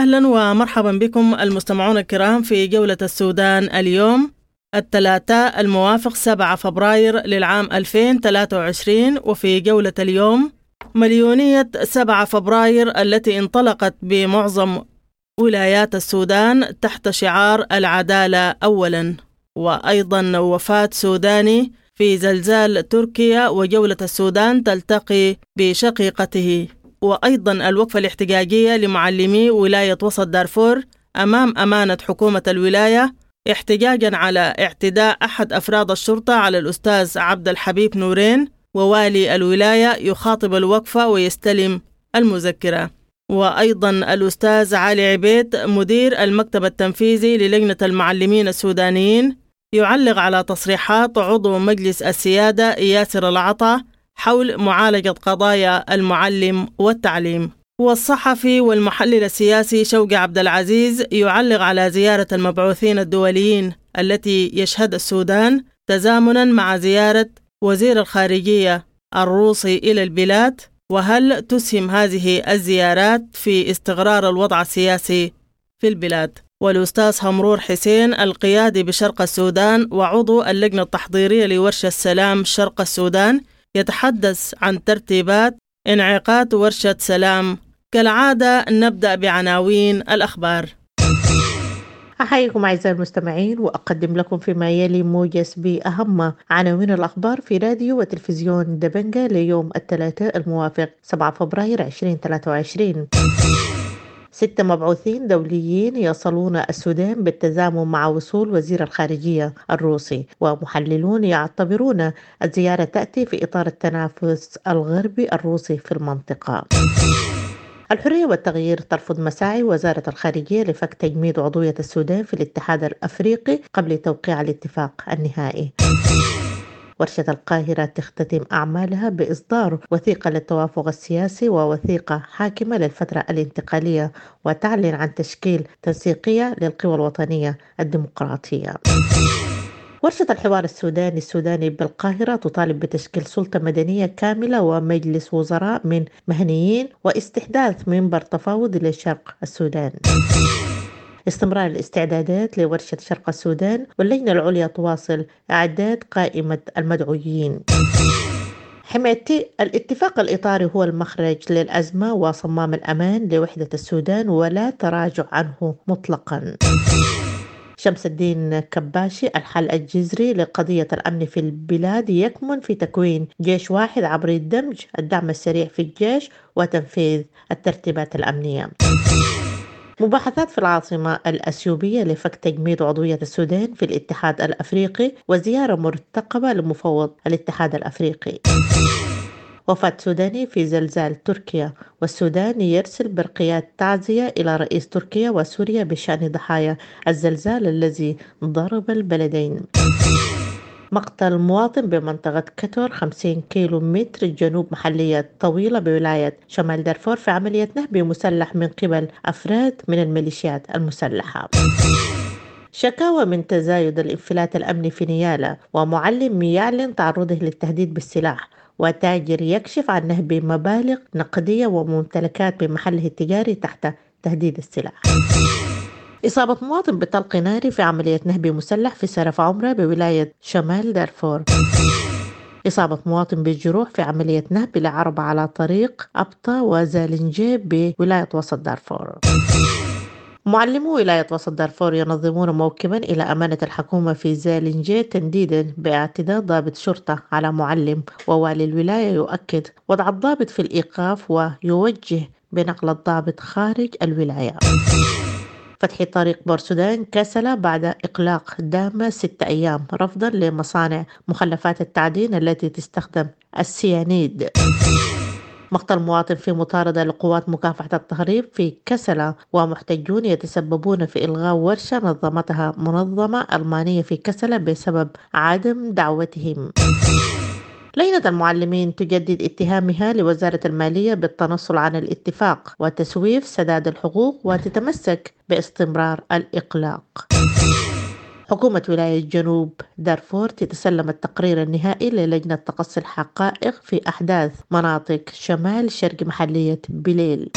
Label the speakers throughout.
Speaker 1: أهلا ومرحبا بكم المستمعون الكرام في جولة السودان اليوم الثلاثاء الموافق 7 فبراير للعام 2023 وفي جولة اليوم مليونية 7 فبراير التي انطلقت بمعظم ولايات السودان تحت شعار العدالة أولا. وأيضا وفاة سوداني في زلزال تركيا وجولة السودان تلتقي بشقيقته. وأيضا الوقفة الاحتجاجية لمعلمي ولاية وسط دارفور أمام أمانة حكومة الولاية احتجاجا على اعتداء أحد أفراد الشرطة على الأستاذ عبد الحبيب نورين ووالي الولاية يخاطب الوقفة ويستلم المذكرة. وأيضا الأستاذ علي عبيد مدير المكتب التنفيذي للجنة المعلمين السودانيين يعلق على تصريحات عضو مجلس السيادة ياسر العطا حول معالجة قضايا المعلم والتعليم. والصحفي والمحلل السياسي شوقي عبد العزيز يعلق على زيارة المبعوثين الدوليين التي يشهد السودان تزامنا مع زيارة وزير الخارجية الروسي إلى البلاد وهل تسهم هذه الزيارات في استقرار الوضع السياسي في البلاد؟ والأستاذ همرور حسين القيادي بشرق السودان وعضو اللجنة التحضيرية لورشة السلام شرق السودان يتحدث عن ترتيبات انعقاد ورشة سلام. كالعادة نبدأ بعناوين الأخبار.
Speaker 2: أحييكم أعزائي المستمعين وأقدم لكم فيما يلي موجز بأهم عناوين الأخبار في راديو وتلفزيون دبنجة ليوم الثلاثاء الموافق 7 فبراير 2023 ستة مبعوثين دوليين يصلون السودان بالتزامن مع وصول وزير الخارجية الروسي ومحللون يعتبرون الزيارة تأتي في إطار التنافس الغربي الروسي في المنطقة. الحرية والتغيير ترفض مساعي وزارة الخارجية لفك تجميد عضوية السودان في الاتحاد الأفريقي قبل توقيع الاتفاق النهائي. ورشة القاهرة تختتم أعمالها بإصدار وثيقة للتوافق السياسي ووثيقة حاكمة للفترة الانتقالية وتعلن عن تشكيل تنسيقية للقوى الوطنية الديمقراطية. ورشة الحوار السوداني السوداني بالقاهرة تطالب بتشكيل سلطة مدنية كاملة ومجلس وزراء من مهنيين واستحداث منبر تفاوضي لشرق السودان استمرار الاستعدادات لورشة شرق السودان واللجنة العليا تواصل إعداد قائمة المدعويين حماية الاتفاق الإطاري هو المخرج للأزمة وصمام الأمان لوحدة السودان ولا تراجع عنه مطلقا. شمس الدين كباشي الحل الجذري لقضية الأمن في البلاد يكمن في تكوين جيش واحد عبر الدمج الدعم السريع في الجيش وتنفيذ الترتيبات الأمنية. مباحثات في العاصمة الأثيوبية لفك تجميد عضوية السودان في الاتحاد الأفريقي وزيارة مرتقبة لمفوض الاتحاد الأفريقي. وفاة سوداني في زلزال تركيا. والسودان يرسل برقيات تعزية إلى رئيس تركيا وسوريا بشأن ضحايا الزلزال الذي ضرب البلدين. مقتل مواطن بمنطقة كتور 50 كيلو متر جنوب محلية طويلة بولاية شمال دارفور في عملية نهب مسلح من قبل أفراد من الميليشيات المسلحة. شكاوى من تزايد الانفلات الأمني في نيالا ومعلم يعلن تعرضه للتهديد بالسلاح وتاجر يكشف عن نهب مبالغ نقدية وممتلكات بمحله التجاري تحت تهديد السلاح. إصابة مواطن بطلق ناري في عملية نهب مسلح في سرف عمرة بولاية شمال دارفور. إصابة مواطن بالجروح في عملية نهب لعربة على طريق أبطا وزالنجي بولاية وسط دارفور. معلمو ولاية وسط دارفور ينظمون موكبا إلى أمانة الحكومة في زالنجي تنديدا باعتداء ضابط شرطة على معلم ووالي الولاية يؤكد وضع الضابط في الإيقاف ويوجه بنقل الضابط خارج الولاية. فتح طريق بورسودان كسل بعد إقلاق دام ستة أيام رفضا لمصانع مخلفات التعدين التي تستخدم السيانيد. مقتل مواطن في مطاردة لقوات مكافحة التهريب في كسلة ومحتجون يتسببون في إلغاء ورشة نظمتها منظمة ألمانية في كسلة بسبب عدم دعوتهم. لجنة المعلمين تجدد اتهامها لوزارة المالية بالتنصل عن الاتفاق وتسويف سداد الحقوق وتتمسك باستمرار الإقلاق. حكومة ولاية جنوب دارفور تتسلم التقرير النهائي للجنة تقصي الحقائق في أحداث مناطق شمال شرق محلية بليل.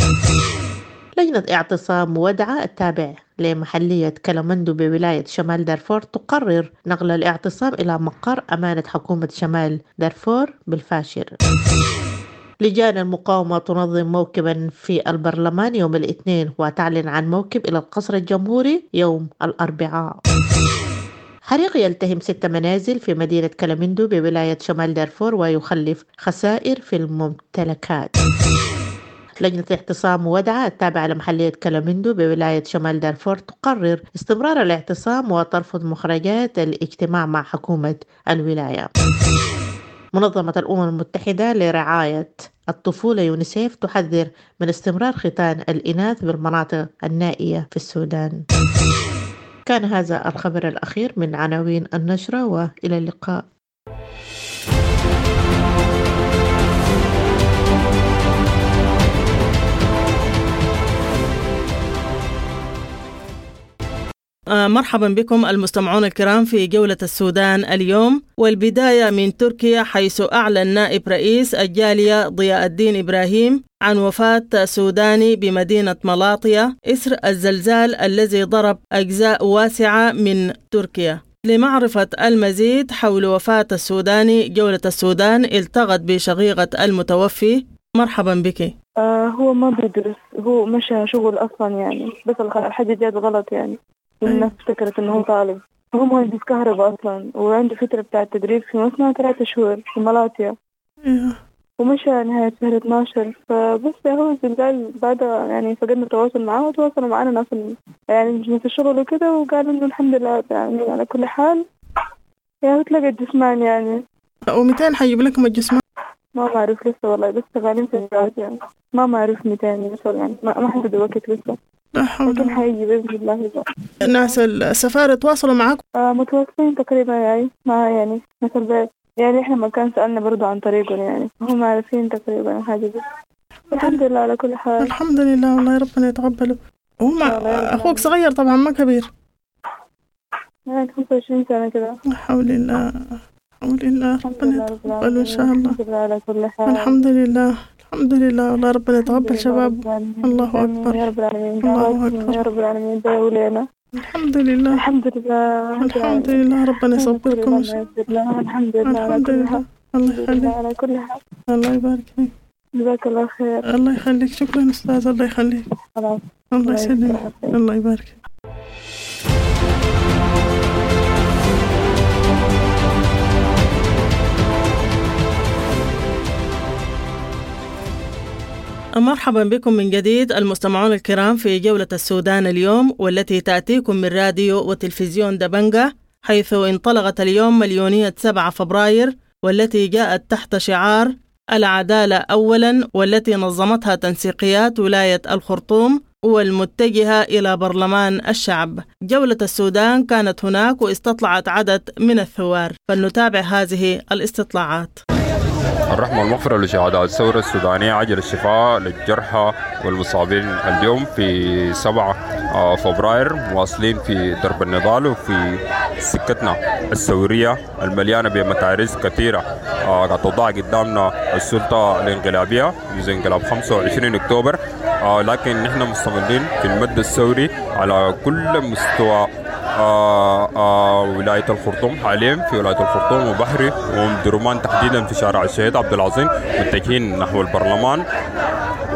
Speaker 2: لجنة اعتصام ودعة التابع لمحلية كلامندو بولاية شمال دارفور تقرر نقل الاعتصام إلى مقر أمانة حكومة شمال دارفور بالفاشر. لجان المقاومة تنظم موكبا في البرلمان يوم الاثنين وتعلن عن موكب إلى القصر الجمهوري يوم الأربعاء. حريق يلتهم ست منازل في مدينة كلامندو بولاية شمال دارفور ويخلف خسائر في الممتلكات. لجنة اعتصام ودعة التابعة لمحلية كلامندو بولاية شمال دارفور تقرر استمرار الاعتصام وترفض مخرجات الاجتماع مع حكومة الولاية. منظمة الأمم المتحدة لرعاية الطفولة يونيسيف تحذر من استمرار ختان الإناث بالمناطق النائية في السودان. كان هذا الخبر الأخير من عناوين النشرة وإلى اللقاء.
Speaker 1: مرحبا بكم المستمعون الكرام في جولة السودان اليوم والبداية من تركيا حيث أعلن نائب رئيس الجالية ضياء الدين إبراهيم عن وفاة سوداني بمدينة ملاطية إثر الزلزال الذي ضرب أجزاء واسعة من تركيا. لمعرفة المزيد حول وفاة السوداني جولة السودان التقت بشقيقة المتوفي. مرحبا بك.
Speaker 3: آه هو ما بيدرس هو مشى شغل أصلا يعني بس الحاجة جات غلط يعني. الناس افتكرت انه هو طالب هو مهندس كهرباء أصلا وعنده فترة بتاع تدريب في مصنع ثلاثة شهور في مالاتيا ومشى نهاية شهر 12 فبس هو الزلزال بعد يعني فقدنا التواصل معاه وتواصلوا معنا ناس يعني ناس الشغل وكده وقالوا إنه الحمد لله يعني على كل حال. يعني تلاقى الجسمان يعني.
Speaker 1: و200 حيجيب لكم الجسمان.
Speaker 3: ما معروف لسه والله بس شغالين في الجواز يعني. ما معروف 200 يعني ما ما حددوا وقت لسه.
Speaker 1: لا حول
Speaker 3: لكن حيجي بإذن الله إذا.
Speaker 1: ناس السفارة تواصلوا معكم
Speaker 3: آه متواصلين تقريبا يعني. مع يعني البيت يعني إحنا ما كان سألنا برضو عن طريقهم يعني. هم عارفين تقريبا حاجة دي الحمد لله على كل حال.
Speaker 1: الحمد لله والله ربنا يتقبله
Speaker 3: الله يرحمه.
Speaker 1: أخوك صغير طبعا ما كبير.
Speaker 3: يعني 25 سنة كده.
Speaker 1: لا حول الله.
Speaker 3: الحمد
Speaker 1: ربنا
Speaker 3: لله رب
Speaker 1: يتقبله
Speaker 3: العالمين
Speaker 1: إن شاء الله.
Speaker 3: الحمد لله
Speaker 1: الحمد لله. والله ربنا يتقبل شباب. الله أكبر. الله أكبر.
Speaker 3: يا رب العالمين دعوا لنا.
Speaker 1: الحمد لله.
Speaker 3: الحمد لله.
Speaker 1: الحمد. لله. ربنا يصبركم.
Speaker 3: الحمد لله
Speaker 1: الحمد لله. الله يخليك.
Speaker 3: على كل حال.
Speaker 1: الله يبارك فيك.
Speaker 3: جزاك الله خير.
Speaker 1: الله يخليك. شكرا أستاذ. الله يخليك. الله يسلمك. الله يبارك فيك. مرحبا بكم من جديد المستمعون الكرام في جولة السودان اليوم والتي تأتيكم من راديو وتلفزيون دبنجة حيث انطلقت اليوم مليونية 7 فبراير والتي جاءت تحت شعار العدالة أولا والتي نظمتها تنسيقيات ولاية الخرطوم والمتجهة إلى برلمان الشعب. جولة السودان كانت هناك واستطلعت عدد من الثوار. فلنتابع هذه الاستطلاعات.
Speaker 4: الرحمة والمغفرة لشهداء الثورة السودانية عجل الشفاء للجرحى والمصابين اليوم في 7 فبراير مواصلين في درب النضال وفي سكتنا الثورية المليانة بمتاريس كثيرة. آه، قد توضع قدامنا السلطة الانقلابية منذ انقلاب 25 أكتوبر. آه، لكن نحن مستمرين في المد الثوري على كل مستوى آه آه ولاية الخرطوم حاليا في ولاية الخرطوم وبحري ومدرمان تحديدا في شارع الشهيد عبد العظيم متجهين نحو البرلمان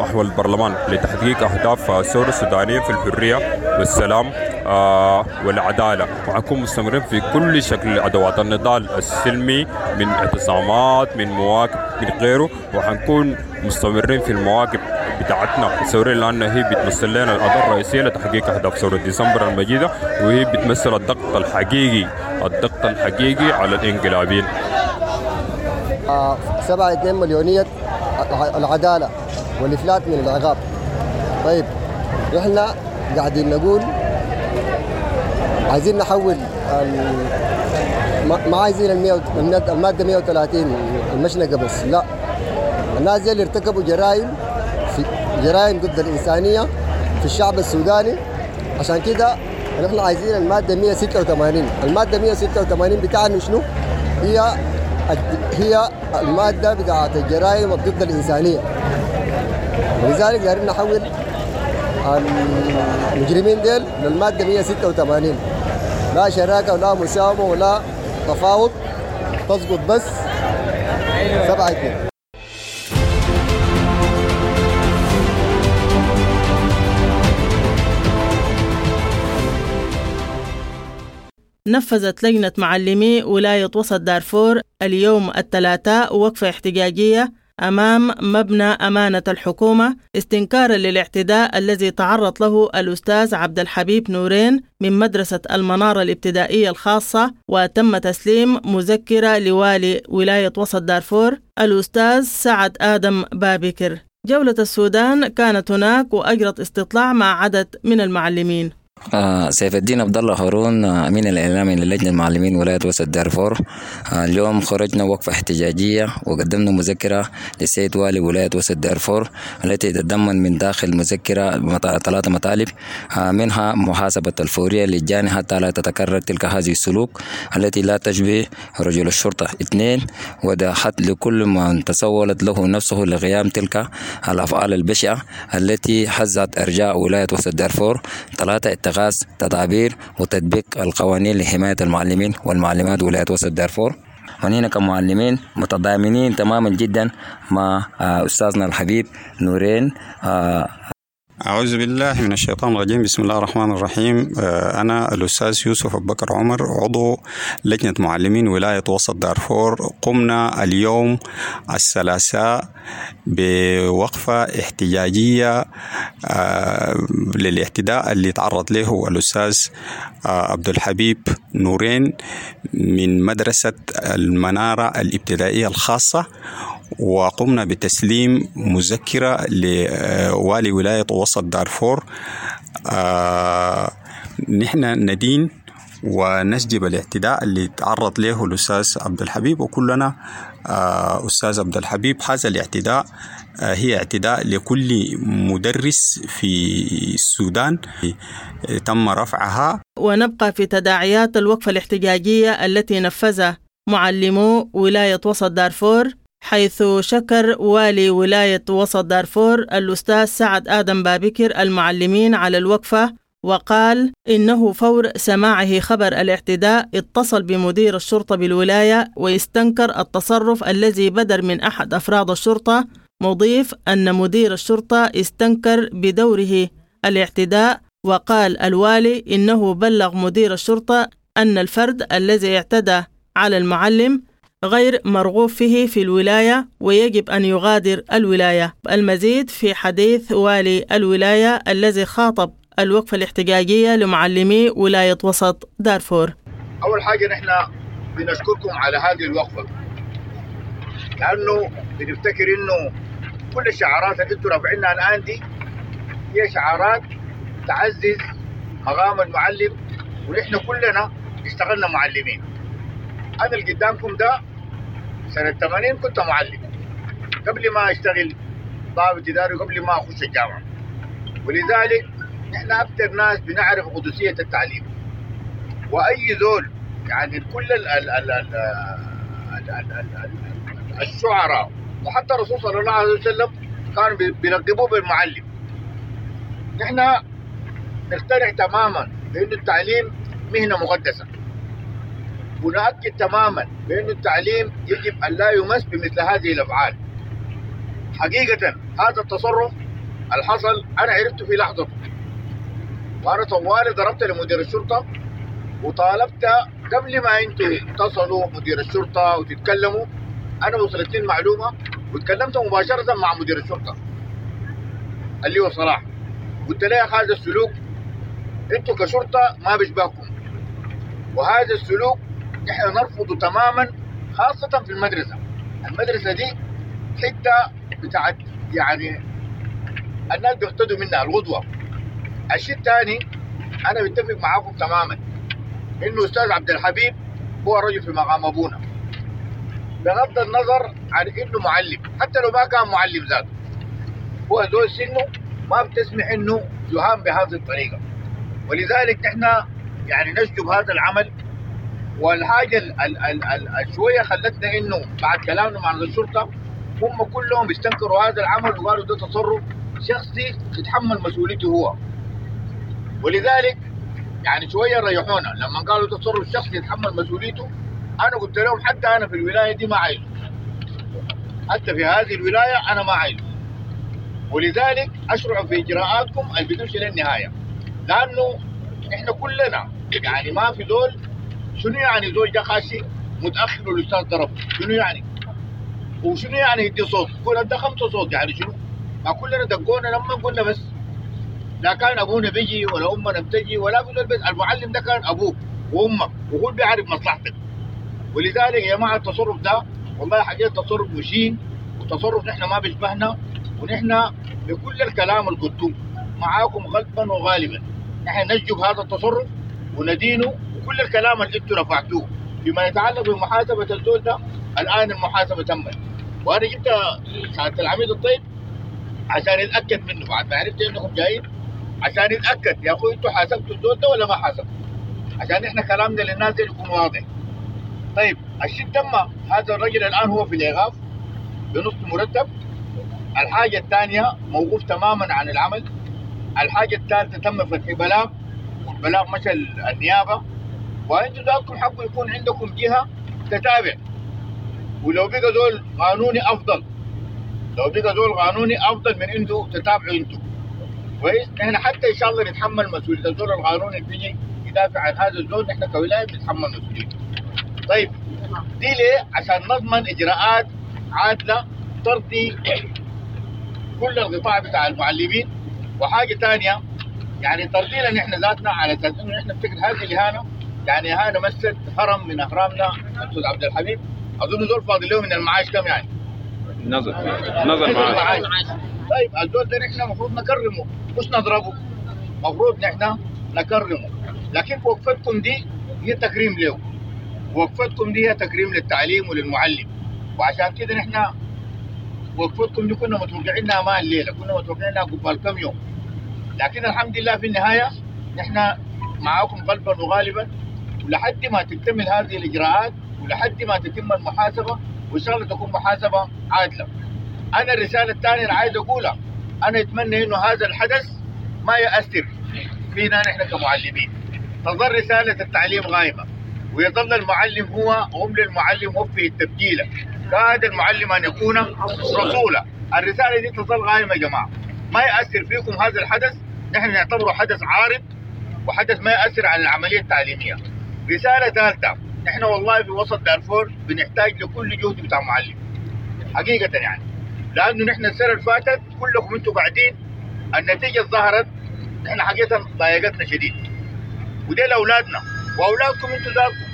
Speaker 4: نحو البرلمان لتحقيق أهداف الثورة السودانية في الحرية والسلام آه والعدالة. وحنكون مستمرين في كل شكل أدوات النضال السلمي من اعتصامات من مواقف من غيره. وحنكون مستمرين في المواقف. بتاعتنا الثورية لأن هي بتمثل لنا الأداة الرئيسية لتحقيق أهداف ثورة ديسمبر المجيدة وهي بتمثل الضغط الحقيقي الضغط الحقيقي على الإنقلابيين.
Speaker 5: آه، سبعة اتنين مليونية الع- العدالة والإفلات من العقاب. طيب إحنا قاعدين نقول عايزين نحول ما عايزين المادة- المادة 130 المشنقة بس لا. الناس اللي ارتكبوا جرائم في جرائم ضد الإنسانية في الشعب السوداني. عشان كده نحن عايزين المادة 186 المادة 186 بتاعنا شنو؟ هي هي المادة بتاعت الجرائم ضد الإنسانية. ولذلك دايرين نحول المجرمين ديل للمادة 186 لا شراكة ولا مساومة ولا تفاوض. تسقط بس. سبعة اثنين.
Speaker 1: نفذت لجنة معلمي ولاية وسط دارفور اليوم الثلاثاء وقفة احتجاجية أمام مبنى أمانة الحكومة استنكارا للاعتداء الذي تعرض له الأستاذ عبد الحبيب نورين من مدرسة المنارة الابتدائية الخاصة وتم تسليم مذكرة لوالي ولاية وسط دارفور الأستاذ سعد آدم بابكر. جولة السودان كانت هناك وأجرت استطلاع مع عدد من المعلمين.
Speaker 6: آه سيف الدين عبد الله هارون آه، أمين الإعلامي للجنة المعلمين ولاية وسط دارفور. آه اليوم خرجنا وقفة احتجاجية وقدمنا مذكرة للسيد والي ولاية وسط دارفور التي تتضمن من داخل مذكرة مط- ثلاثة مطالب. آه منها محاسبة الفورية للجاني حتى لا تتكرر تلك هذه السلوك التي لا تشبه رجل الشرطة. اثنين وده حد لكل من تسولت له نفسه لقيام تلك الأفعال البشعة التي حزت أرجاء ولاية وسط دارفور. ثلاثة اتخاذ تدابير وتطبيق القوانين لحماية المعلمين والمعلمات ولاية وسط دارفور. ونحن كمعلمين متضامنين تماما جدا مع آه، أستاذنا الحبيب نورين آه،
Speaker 7: أعوذ بالله من الشيطان الرجيم. بسم الله الرحمن الرحيم. آه، أنا الأستاذ يوسف أبو بكر عمر عضو لجنة معلمين ولاية وسط دارفور. قمنا اليوم الثلاثاء بوقفة احتجاجية آه، للاعتداء اللي تعرض له الأستاذ آه، عبد الحبيب نورين من مدرسة المنارة الابتدائية الخاصة. وقمنا بتسليم مذكرة لوالي ولاية وسط دارفور آه، نحن ندين ونسجب الاعتداء اللي تعرض له الأستاذ عبد الحبيب وكلنا آه، أستاذ عبد الحبيب هذا الاعتداء آه، هي اعتداء لكل مدرس في السودان تم رفعها.
Speaker 1: ونبقى في تداعيات الوقفة الاحتجاجية التي نفذها معلمو ولاية وسط دارفور. حيث شكر والي ولاية وسط دارفور الأستاذ سعد آدم بابكر المعلمين على الوقفة وقال إنه فور سماعه خبر الاعتداء اتصل بمدير الشرطة بالولاية واستنكر التصرف الذي بدر من أحد أفراد الشرطة مضيف أن مدير الشرطة استنكر بدوره الاعتداء وقال الوالي إنه بلغ مدير الشرطة أن الفرد الذي اعتدى على المعلم غير مرغوب فيه في الولاية ويجب أن يغادر الولاية. المزيد في حديث والي الولاية الذي خاطب الوقفة الاحتجاجية لمعلمي ولاية وسط دارفور.
Speaker 8: أول حاجة نحن بنشكركم على هذه الوقفة لأنه بنفتكر إنه كل الشعارات اللي أنتم رافعينها الآن دي هي شعارات تعزز مقام المعلم ونحن كلنا اشتغلنا معلمين. أنا اللي قدامكم ده سنة 80 كنت معلم. قبل ما أشتغل ضابط اداري وقبل ما أخش الجامعة. ولذلك نحن أكثر ناس بنعرف قدسية التعليم. وأي زول يعني كل ال ال ال ال ال ال ال ال الشعراء وحتى الرسول صلى الله عليه وسلم كانوا بي- بيلقبوه بالمعلم. نحن نقتنع تماما بأن التعليم مهنة مقدسة. ونؤكد تماما بأن التعليم يجب أن لا يمس بمثل هذه الأفعال. حقيقة هذا التصرف الحصل أنا عرفته في لحظته. وأنا طوالي ضربت لمدير الشرطة وطالبت قبل ما أنتوا تصلوا مدير الشرطة وتتكلموا. أنا وصلتني المعلومة وتكلمت مباشرة مع مدير الشرطة. اللي هو صلاح قلت له يا أخي هذا السلوك أنتوا كشرطة ما بيشبهكم. وهذا السلوك نحن نرفضه تماما خاصة في المدرسة. المدرسة دي حتة بتاعت يعني الناس بيقتدوا منها الغدوة. الشيء الثاني أنا بتفق معاكم تماما إنه أستاذ عبد الحبيب هو رجل في مقام أبونا. بغض النظر عن إنه معلم حتى لو ما كان معلم ذاته. هو زول سنه ما بتسمح إنه يهان بهذه الطريقة. ولذلك نحن يعني نشجب هذا العمل والحاجة ال- ال- ال- ال- الشويه خلتنا إنه بعد كلامنا مع الشرطه هم كلهم استنكروا هذا العمل وقالوا ده تصرف شخصي يتحمل مسؤوليته هو. ولذلك يعني شوية ريحونا لما قالوا تصرف شخصي يتحمل مسؤوليته أنا قلت لهم حتى أنا في الولاية دي ما عايزه حتى في هذه الولاية أنا ما عايزه ولذلك أشرع في إجراءاتكم اللي بتمشي للنهايه لأنه إحنا كلنا يعني ما في دول شنو يعني زول جا خاشي متأخر والاستاذ ضرب شنو يعني؟ وشنو يعني يدي صوت؟ يقول ده خمسة صوت يعني شنو؟ ما كلنا دقونا لما قلنا بس لا كان أبونا بيجي ولا أمنا بتجي ولا في البيت المعلم ده كان أبوك وامك وهو بيعرف مصلحتك ولذلك يا جماعة التصرف ده والله حاجات تصرف مشين وتصرف نحن ما بيشبهنا ونحن بكل الكلام قلتوه معاكم غلبا وغالبا نحن نشجب هذا التصرف وندينه وكل الكلام اللي أنتم رفعتوه فيما يتعلق بمحاسبة الزول ده الآن المحاسبة تمت. وأنا جبت سعاده العميد الطيب عشان يتأكد منه. بعد ما عرفت إنكم جايين عشان يتأكد. يا أخوي أنتوا حاسبتوا الزول ده ولا ما حاسبتوا؟ عشان إحنا كلامنا للناس يكون واضح. طيب الشيء تم. هذا الرجل الآن هو في الايقاف بنص مرتب. الحاجة الثانية موقوف تماما عن العمل. الحاجة الثالثة تم فتح بلاغ. بلاغ مشى النيابة وأنتم ذاتكم حقوا يكون عندكم جهة تتابع. ولو بقى زول قانوني أفضل. لو بقى زول قانوني أفضل من أنتوا تتابعوا أنتوا كويس إحنا حتى إن شاء الله نتحمل مسؤوليه الزول القانوني اللي بيجي يدافع عن هذا الزول نحن كولاية بنتحمل مسؤوليته طيب دي ليه؟ عشان نضمن إجراءات عادلة ترضي كل القطاع بتاع المعلمين. وحاجة ثانية يعني ترضينا نحن ذاتنا على أساس إنه نحن نفتكر هذه الاهانه يعني اهانه مست هرم من أهرامنا. أستاذ عبد الحميد. أظن دول فاضل له من المعاش كم يعني؟
Speaker 4: نظر. نظر معاش.
Speaker 8: طيب الزول ده نحن المفروض نكرمه. مش نضربه. المفروض نحن نكرمه. لكن وقفتكم دي هي تكريم له. وقفتكم دي هي تكريم للتعليم وللمعلم. وعشان كده نحن وقفتكم دي كنا متوقعينها ما الليلة. كنا متوقعينها قبل كم يوم. لكن الحمد لله في النهاية نحن معاكم قلبا وغالبا ولحد ما تكتمل هذه الإجراءات ولحد ما تتم المحاسبة وإن شاء الله تكون محاسبة عادلة. أنا الرسالة الثانية اللي عايز أقولها أنا أتمنى إنه هذا الحدث ما يأثر فينا نحن كمعلمين. تظل رسالة التعليم غايبة ويظل المعلم هو هم للمعلم وفي التبجيله كاد المعلم أن يكون رسولا الرسالة دي تظل غايمه يا جماعة ما يأثر فيكم هذا الحدث نحن نعتبره حدث عارض وحدث ما ياثر على العملية التعليمية. رسالة ثالثة نحن والله في وسط دارفور بنحتاج لكل جهد بتاع معلم. حقيقة يعني. لأنه نحن السنة اللي فاتت كلكم أنتم قاعدين النتيجة ظهرت نحن حقيقة ضايقتنا شديد. وده لاولادنا وأولادكم أنتم ذاتكم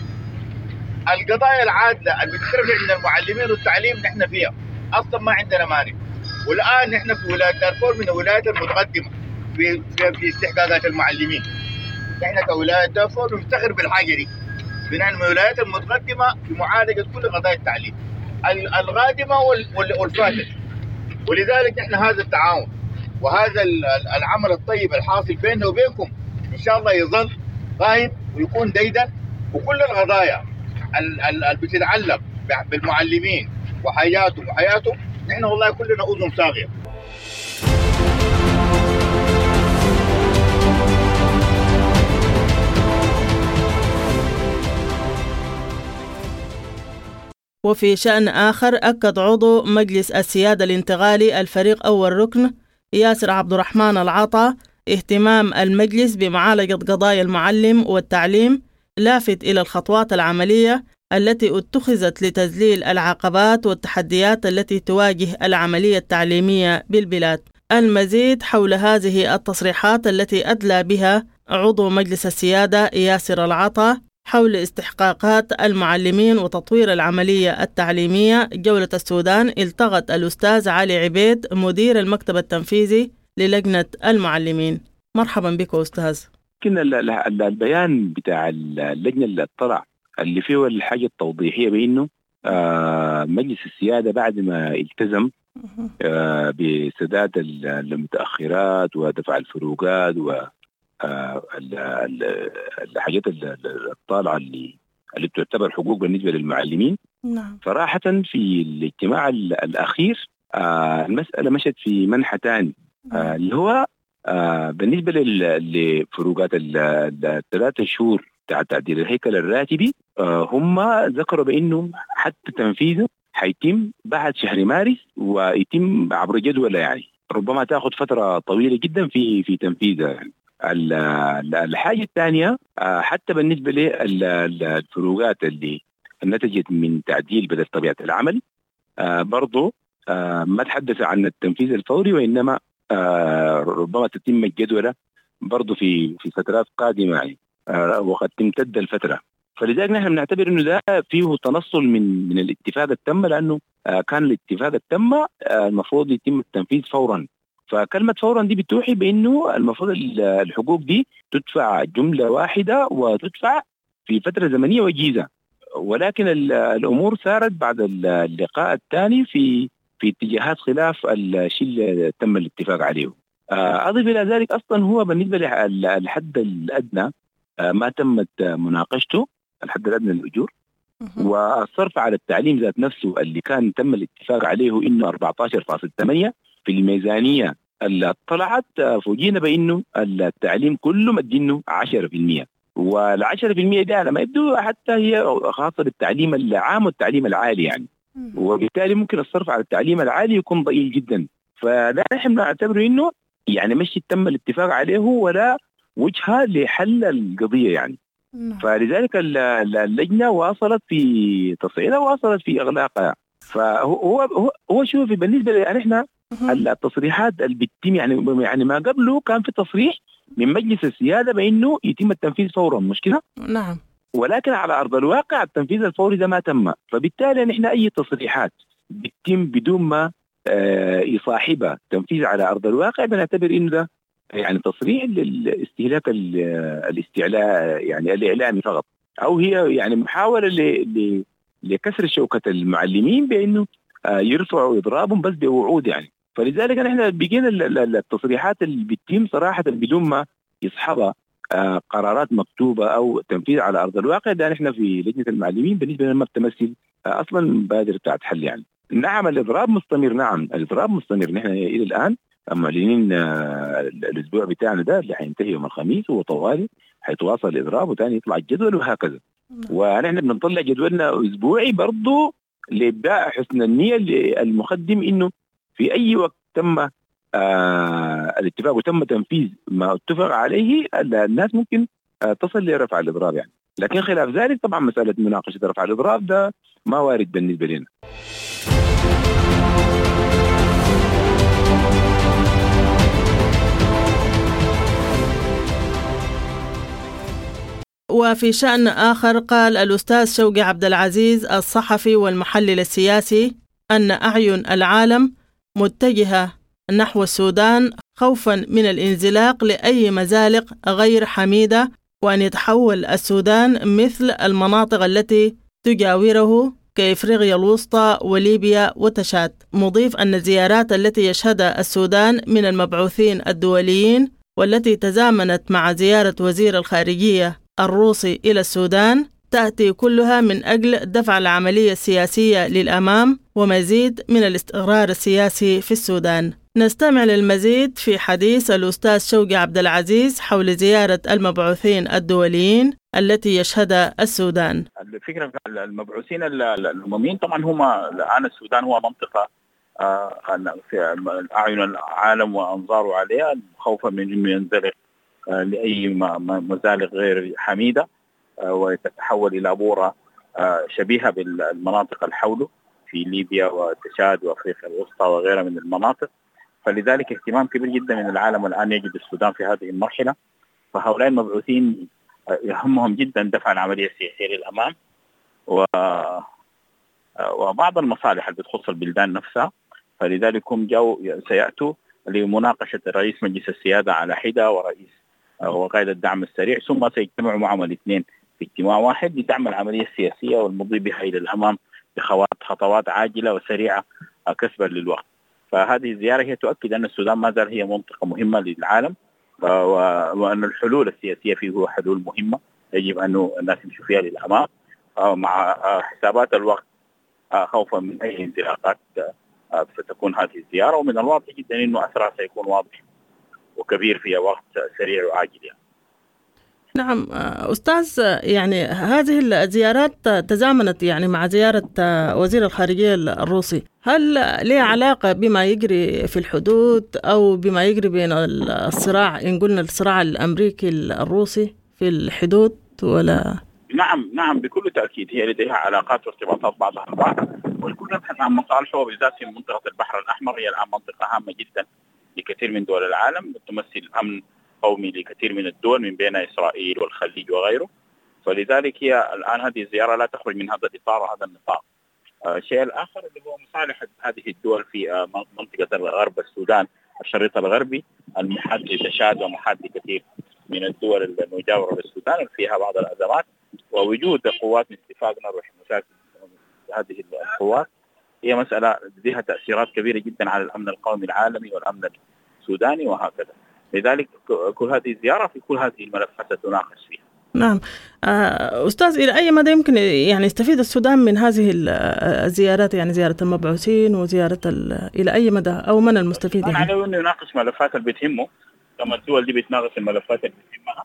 Speaker 8: القضايا العادلة اللي بتترفع من المعلمين والتعليم نحن فيها أصلا ما عندنا مانع. والآن نحن في ولاية دارفور من الولايات المتقدمة. في في, استحقاقات المعلمين. نحن كولايه دارفور نفتخر بالحاجة دي. من الولايات المتقدمة في معالجة كل قضايا التعليم. القادمه والفاتت ولذلك نحن هذا التعاون وهذا العمل الطيب الحاصل بيننا وبينكم إن شاء الله يظل قائم ويكون ديدا وكل القضايا اللي بتتعلق بالمعلمين وحياتهم وحياتهم نحن والله كلنا أذن صاغية.
Speaker 1: وفي شأن آخر أكد عضو مجلس السيادة الانتقالي الفريق أول ركن ياسر عبد الرحمن العطا اهتمام المجلس بمعالجة قضايا المعلم والتعليم لافت إلى الخطوات العملية التي اتخذت لتذليل العقبات والتحديات التي تواجه العملية التعليمية بالبلاد. المزيد حول هذه التصريحات التي أدلى بها عضو مجلس السيادة ياسر العطا حول استحقاقات المعلمين وتطوير العملية التعليمية جولة السودان التغت الأستاذ علي عبيد مدير المكتب التنفيذي للجنة المعلمين. مرحبا بك أستاذ.
Speaker 9: يمكن البيان بتاع اللجنة اللي طلع اللي فيه الحاجة التوضيحية بأنه آه مجلس السيادة بعد ما التزم آه بسداد المتأخرات ودفع الفروقات و الحاجات الطالعة اللي اللي بتعتبر حقوق بالنسبة للمعلمين
Speaker 1: نعم.
Speaker 9: صراحة في الاجتماع الأخير المسألة مشت في منحى ثاني آه، اللي هو آه، بالنسبة لفروقات ال- الثلاثة شهور بتاع تعديل الهيكل الراتبي آه، هم ذكروا بانه حتى تنفيذه حيتم بعد شهر مارس ويتم عبر جدول يعني ربما تاخذ فترة طويلة جدا في في تنفيذها يعني. ال- ال- الحاجة الثانية آه، حتى بالنسبة للفروقات اللي نتجت من تعديل بدل طبيعة العمل آه، برضو آه، ما تحدث عن التنفيذ الفوري وإنما ربما تتم الجدولة برضو في في فترات قادمة يعني وقد تمتد الفترة. فلذلك نحن بنعتبر إنه ده فيه تنصل من من الاتفاق التم لأنه كان الاتفاق التم المفروض يتم التنفيذ فورا. فكلمة فورا دي بتوحي بأنه المفروض ال- الحقوق دي تدفع جملة واحدة وتدفع في فترة زمنية وجيزة. ولكن ال- الأمور سارت بعد ال- اللقاء الثاني في في اتجاهات خلاف الشيء اللي تم الاتفاق عليه. آه، أضف إلى ذلك أصلا هو بالنسبة للحد الأدنى آه، ما تمت مناقشته الحد الأدنى للأجور. والصرف على التعليم ذات نفسه اللي كان تم الاتفاق عليه إنه 14.8 في الميزانية اللي طلعت آه، فوجئنا بإنه التعليم كله مدينه 10% وال 10% دي على ما يبدو حتى هي خاصة بالتعليم العام والتعليم العالي يعني. وبالتالي ممكن الصرف على التعليم العالي يكون ضئيل جدا. فلا نحن نعتبر إنه يعني مش تم الاتفاق عليه ولا وجهة لحل القضية يعني. فلذلك ال- ال- اللجنة واصلت في تصعيدها واصلت في إغلاقها. فهو هو هو, شوفي بالنسبة لنا إحنا التصريحات اللي بتتم يعني يعني ما قبله كان في تصريح من مجلس السيادة بإنه يتم التنفيذ فورا مش كده؟
Speaker 1: نعم.
Speaker 9: ولكن على أرض الواقع التنفيذ الفوري ده ما تم. فبالتالي نحن أي تصريحات بتتم بدون ما آه، يصاحبها تنفيذ على أرض الواقع بنعتبر إنه ده يعني تصريح للاستهلاك ال- الاستعلاء يعني الإعلامي فقط. أو هي يعني محاولة لكسر شوكة المعلمين بإنه آه، يرفعوا إضرابهم بس بوعود يعني. فلذلك نحن ال- التصريحات اللي بتتم صراحة بدون ما يصحبها آه، قرارات مكتوبة أو تنفيذ على أرض الواقع ده نحن في لجنة المعلمين بالنسبة لنا ما بتمثل آه، أصلا بادره بتاعت حل يعني. نعم الإضراب مستمر نعم الإضراب مستمر نحن إلى الآن معلنين آه، الأسبوع بتاعنا ده اللي حينتهي يوم الخميس وطوالي حيتواصل الإضراب وثاني يطلع الجدول وهكذا. ونحن بنطلع جدولنا أسبوعي برضه لإبداء حسن النية للمقدم إنه في أي وقت تم آه الاتفاق وتم تنفيذ ما اتفق عليه الناس ممكن آه تصل لرفع الإضراب يعني. لكن خلاف ذلك طبعا مسألة مناقشة رفع الإضراب ده ما وارد بالنسبة لنا.
Speaker 1: وفي شأن آخر قال الأستاذ شوقي عبد العزيز الصحفي والمحلل السياسي أن أعين العالم متجهة نحو السودان خوفا من الانزلاق لأي مزالق غير حميدة وأن يتحول السودان مثل المناطق التي تجاوره كإفريقيا الوسطى وليبيا وتشاد. مضيف أن الزيارات التي يشهدها السودان من المبعوثين الدوليين والتي تزامنت مع زيارة وزير الخارجية الروسي إلى السودان تأتي كلها من أجل دفع العملية السياسية للأمام ومزيد من الاستقرار السياسي في السودان. نستمع للمزيد في حديث الأستاذ شوقي عبد العزيز حول زيارة المبعوثين الدوليين التي يشهدها السودان.
Speaker 10: الفكرة بتاع المبعوثين ال- ال- الأمميين طبعا هم الآن السودان هو منطقة آه، في أعين العالم وانظاره عليها خوفا من إنه ينزلق آه، م- مزالق غير حميدة. آه، وتتحول إلى بورة آه، شبيهة بالمناطق اللي حوله في ليبيا وتشاد وأفريقيا الوسطى وغيرها من المناطق. فلذلك اهتمام كبير جدا من العالم الان يجد السودان في هذه المرحلة. فهؤلاء المبعوثين آه، يهمهم جدا دفع العملية السياسية للأمام. و وبعض المصالح اللي بتخص البلدان نفسها. فلذلك هم جو سيأتوا لمناقشة رئيس مجلس السيادة على حدة ورئيس وقائد الدعم السريع. ثم سيجتمعوا معهم الاثنين في اجتماع واحد لدعم العملية السياسية والمضي بها إلى الأمام بخطوات خطوات عاجلة وسريعة كسبا للوقت. فهذه الزيارة هي تؤكد أن السودان ما زال هي منطقة مهمة للعالم و- وأن الحلول السياسية فيه هو حلول مهمة يجب أن الناس يمشوا فيها للامام آه، مع حسابات الوقت خوفا من أي انزلاقات آه، ستكون هذه الزيارة ومن الواضح جدا إنه اثرها سيكون واضح وكبير في وقت سريع وعاجل يعني.
Speaker 1: نعم أستاذ يعني هذه الزيارات تزامنت يعني مع زيارة وزير الخارجية الروسي. هل لها علاقة بما يجري في الحدود أو بما يجري بين الصراع إن قلنا الصراع الأمريكي الروسي في الحدود ولا؟
Speaker 10: نعم نعم بكل تأكيد هي لديها علاقات وارتباطات بعضها البعض والكل يبحث عن مصالحه وبالذات في منطقة البحر الأحمر هي الآن منطقة هامة جدا لكثير من دول العالم تمثل أمن قومي لكثير من الدول من بين إسرائيل والخليج وغيره فلذلك هي الآن هذه الزيارة لا تخرج من هذا الإطار وهذا النطاق. آه، الشيء الآخر اللي هو مصالحة هذه الدول في آه، منطقة الغرب السودان الشريط الغربي المحاد لتشاد ومحاد لكثير من الدول المجاورة للسودان فيها بعض الأزمات ووجود قوات من اتفاق نروح مشاكل هذه القوات هي مسألة لديها تأثيرات كبيرة جدا على الأمن القومي العالمي والأمن السوداني وهكذا. لذلك كل هذه الزيارة في كل هذه الملفات ستناقش فيها.
Speaker 1: نعم. آه، أستاذ إلى أي مدى يمكن يعني يستفيد السودان من هذه الزيارات يعني زيارة المبعوثين وزيارة إلى أي مدى أو من المستفيد
Speaker 10: يعني؟ عليه أنه يناقش ملفات اللي بتهمه. كما الدول دي بتناقش الملفات اللي بتهمها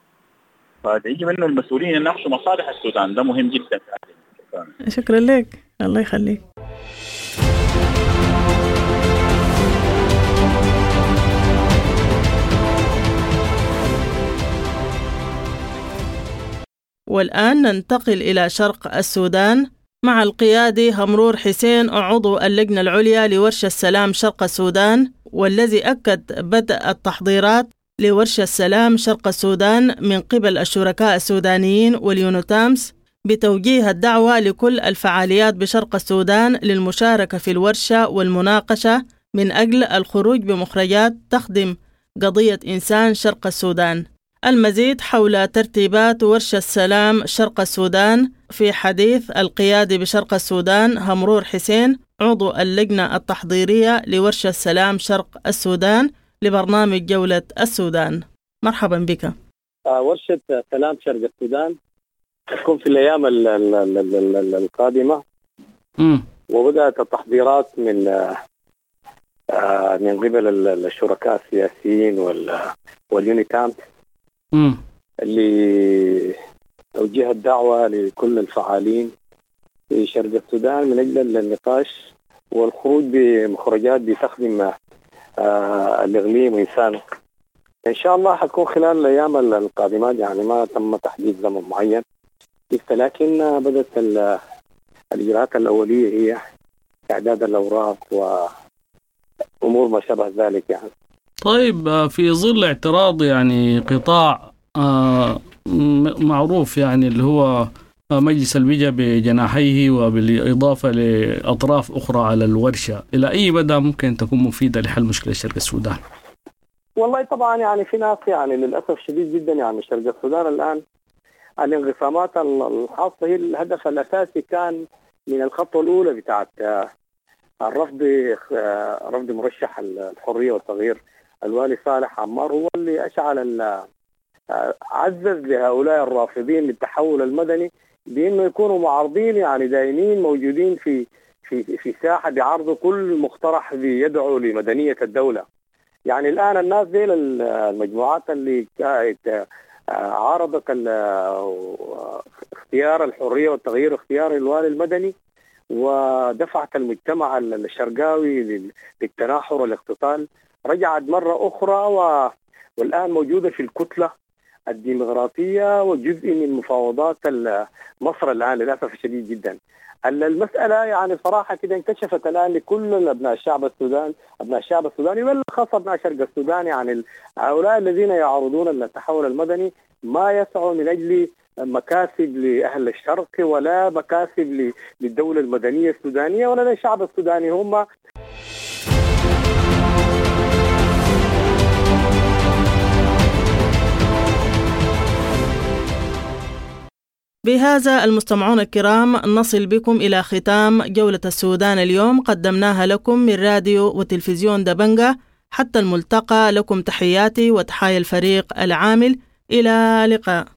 Speaker 10: فيجب منه المسؤولين يناقشوا مصالح السودان. ده مهم جدا
Speaker 1: شكرا لك. الله يخليك. والآن ننتقل إلى شرق السودان. مع القيادي همرور حسين عضو اللجنة العليا لورشة السلام شرق السودان والذي أكد بدء التحضيرات لورشة السلام شرق السودان من قبل الشركاء السودانيين واليونوتامس بتوجيه الدعوة لكل الفعاليات بشرق السودان للمشاركة في الورشة والمناقشة من أجل الخروج بمخرجات تخدم قضية إنسان شرق السودان. المزيد حول ترتيبات ورشة السلام شرق السودان. في حديث القيادي بشرق السودان همرور حسين عضو اللجنة التحضيرية لورشة السلام شرق السودان لبرنامج جولة السودان. مرحبا بك.
Speaker 11: آه، ورشة سلام شرق السودان تكون في الأيام القادمة. وبدأت التحضيرات من آه، من قبل الشركاء السياسيين اللي توجه الدعوة لكل الفعالين في شرق السودان من أجل النقاش والخروج بمخرجات بتخدم آه الإقليم إن شاء الله حتكون خلال الأيام القادمات يعني ما تم تحديد زمن معين. لكن بدأت الإجراءات الأولية هي إعداد الأوراق وأمور ما شابه ذلك يعني.
Speaker 12: طيب آه، في ظل اعتراض يعني قطاع آه، معروف يعني اللي هو آه، مجلس البيجا بجناحيه وبالإضافة لأطراف أخرى على الورشة إلى أي مدى ممكن تكون مفيدة لحل مشكلة شرق السودان؟
Speaker 11: والله طبعا يعني في ناس يعني للأسف شديد جدا يعني شرق السودان الآن الانقسامات الخاصة هي الهدف الأساسي كان من الخطوة الأولى بتاعت الرفض رفض مرشح الحرية والتغيير الوالي صالح عمار هو اللي أشعل عزز لهؤلاء الرافضين للتحول المدني بأنه يكونوا معارضين يعني دايمين موجودين في في في ساحة بعرض كل مقترح بيدعو لمدنية الدولة. يعني الآن الناس دي المجموعات اللي عارضت اختيار الحرية والتغيير اختيار الوالي المدني ودفعت المجتمع الشرقاوي للتناحر والاقتتال رجعت مرة أخرى و... والآن موجودة في الكتلة الديمقراطية وجزء من مفاوضات مصر الآن للأسف الشديد جدا. المسألة يعني صراحة كده انكشفت الآن لكل أبناء الشعب السوداني أبناء الشعب السوداني وبالأخص أبناء شرق السودان. يعني هؤلاء الذين يعرضون التحول المدني ما يسعوا من أجل مكاسب لأهل الشرق ولا مكاسب للدولة المدنية السودانية ولا للشعب السوداني. هم
Speaker 1: بهذا المستمعون الكرام نصل بكم إلى ختام جولة السودان اليوم. قدمناها لكم من راديو وتلفزيون دبنجة. حتى الملتقى لكم تحياتي وتحايا الفريق العامل. إلى لقاء